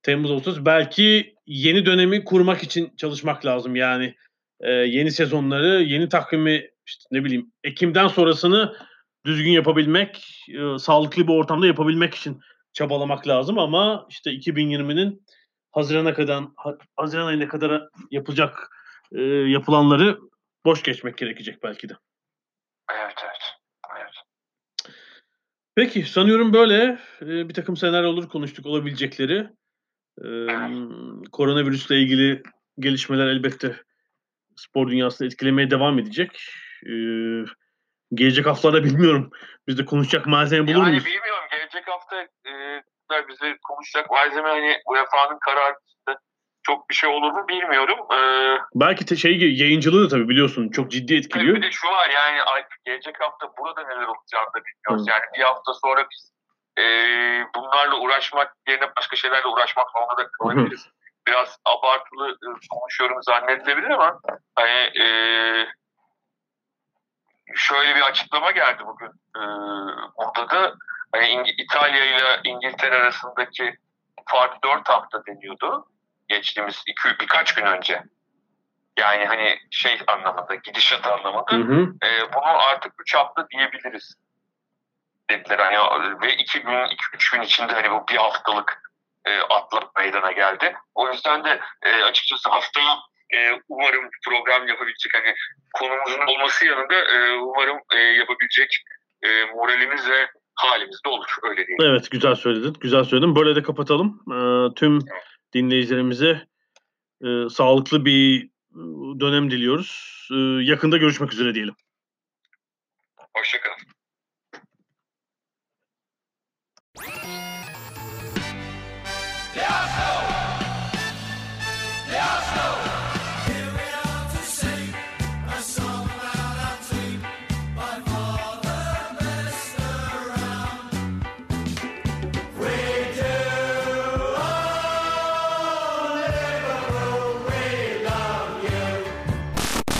Temmuz Ağustos belki yeni dönemi kurmak için çalışmak lazım. Yani e, yeni sezonları, yeni takvimi işte ne bileyim Ekim'den sonrasını düzgün yapabilmek, e, sağlıklı bir ortamda yapabilmek için çabalamak lazım ama işte 2020'nin Haziran'a kadar Haziran ayına kadar yapılacak e, yapılanları boş geçmek gerekecek belki de. Evet evet. evet. Peki sanıyorum böyle e, bir takım senaryoları konuştuk olabilecekleri. E, koronavirüsle ilgili gelişmeler elbette spor dünyasını etkilemeye devam edecek. E, gelecek haftalarda bilmiyorum. Biz de konuşacak malzeme bulur yani muyuz? bilmiyorum. Gelecek hafta e, bize konuşacak malzeme hani UEFA'nın kararı çok bir şey olur mu bilmiyorum. Ee, Belki te- şey yayıncılığı da tabii biliyorsun çok ciddi etkiliyor. Bir de şu var yani gelecek hafta burada neler olacağını da bilmiyoruz. Hı. Yani bir hafta sonra biz e, bunlarla uğraşmak yerine başka şeylerle uğraşmak zorunda da kalabiliriz. Biraz abartılı e, konuşuyorum zannedilebilir ama hani e, şöyle bir açıklama geldi bugün e, burada da hani İtalya ile İngiltere arasındaki fark 4 hafta deniyordu geçtiğimiz iki, birkaç gün önce. Yani hani şey anlamında, gidişat anlamında. Hı hı. E, bunu artık 3 hafta diyebiliriz dediler. Hani ve iki gün, iki üç gün içinde hani bu bir haftalık e, atlak meydana geldi. O yüzden de e, açıkçası haftaya e, umarım program yapabilecek hani konumuzun olması yanında e, umarım e, yapabilecek e, moralimiz ve halimiz de olur. Öyle değil. Evet güzel söyledin. Güzel söyledin. Böyle de kapatalım. E, tüm dinleyicilerimize e, sağlıklı bir dönem diliyoruz. E, yakında görüşmek üzere diyelim. Hoşçakalın.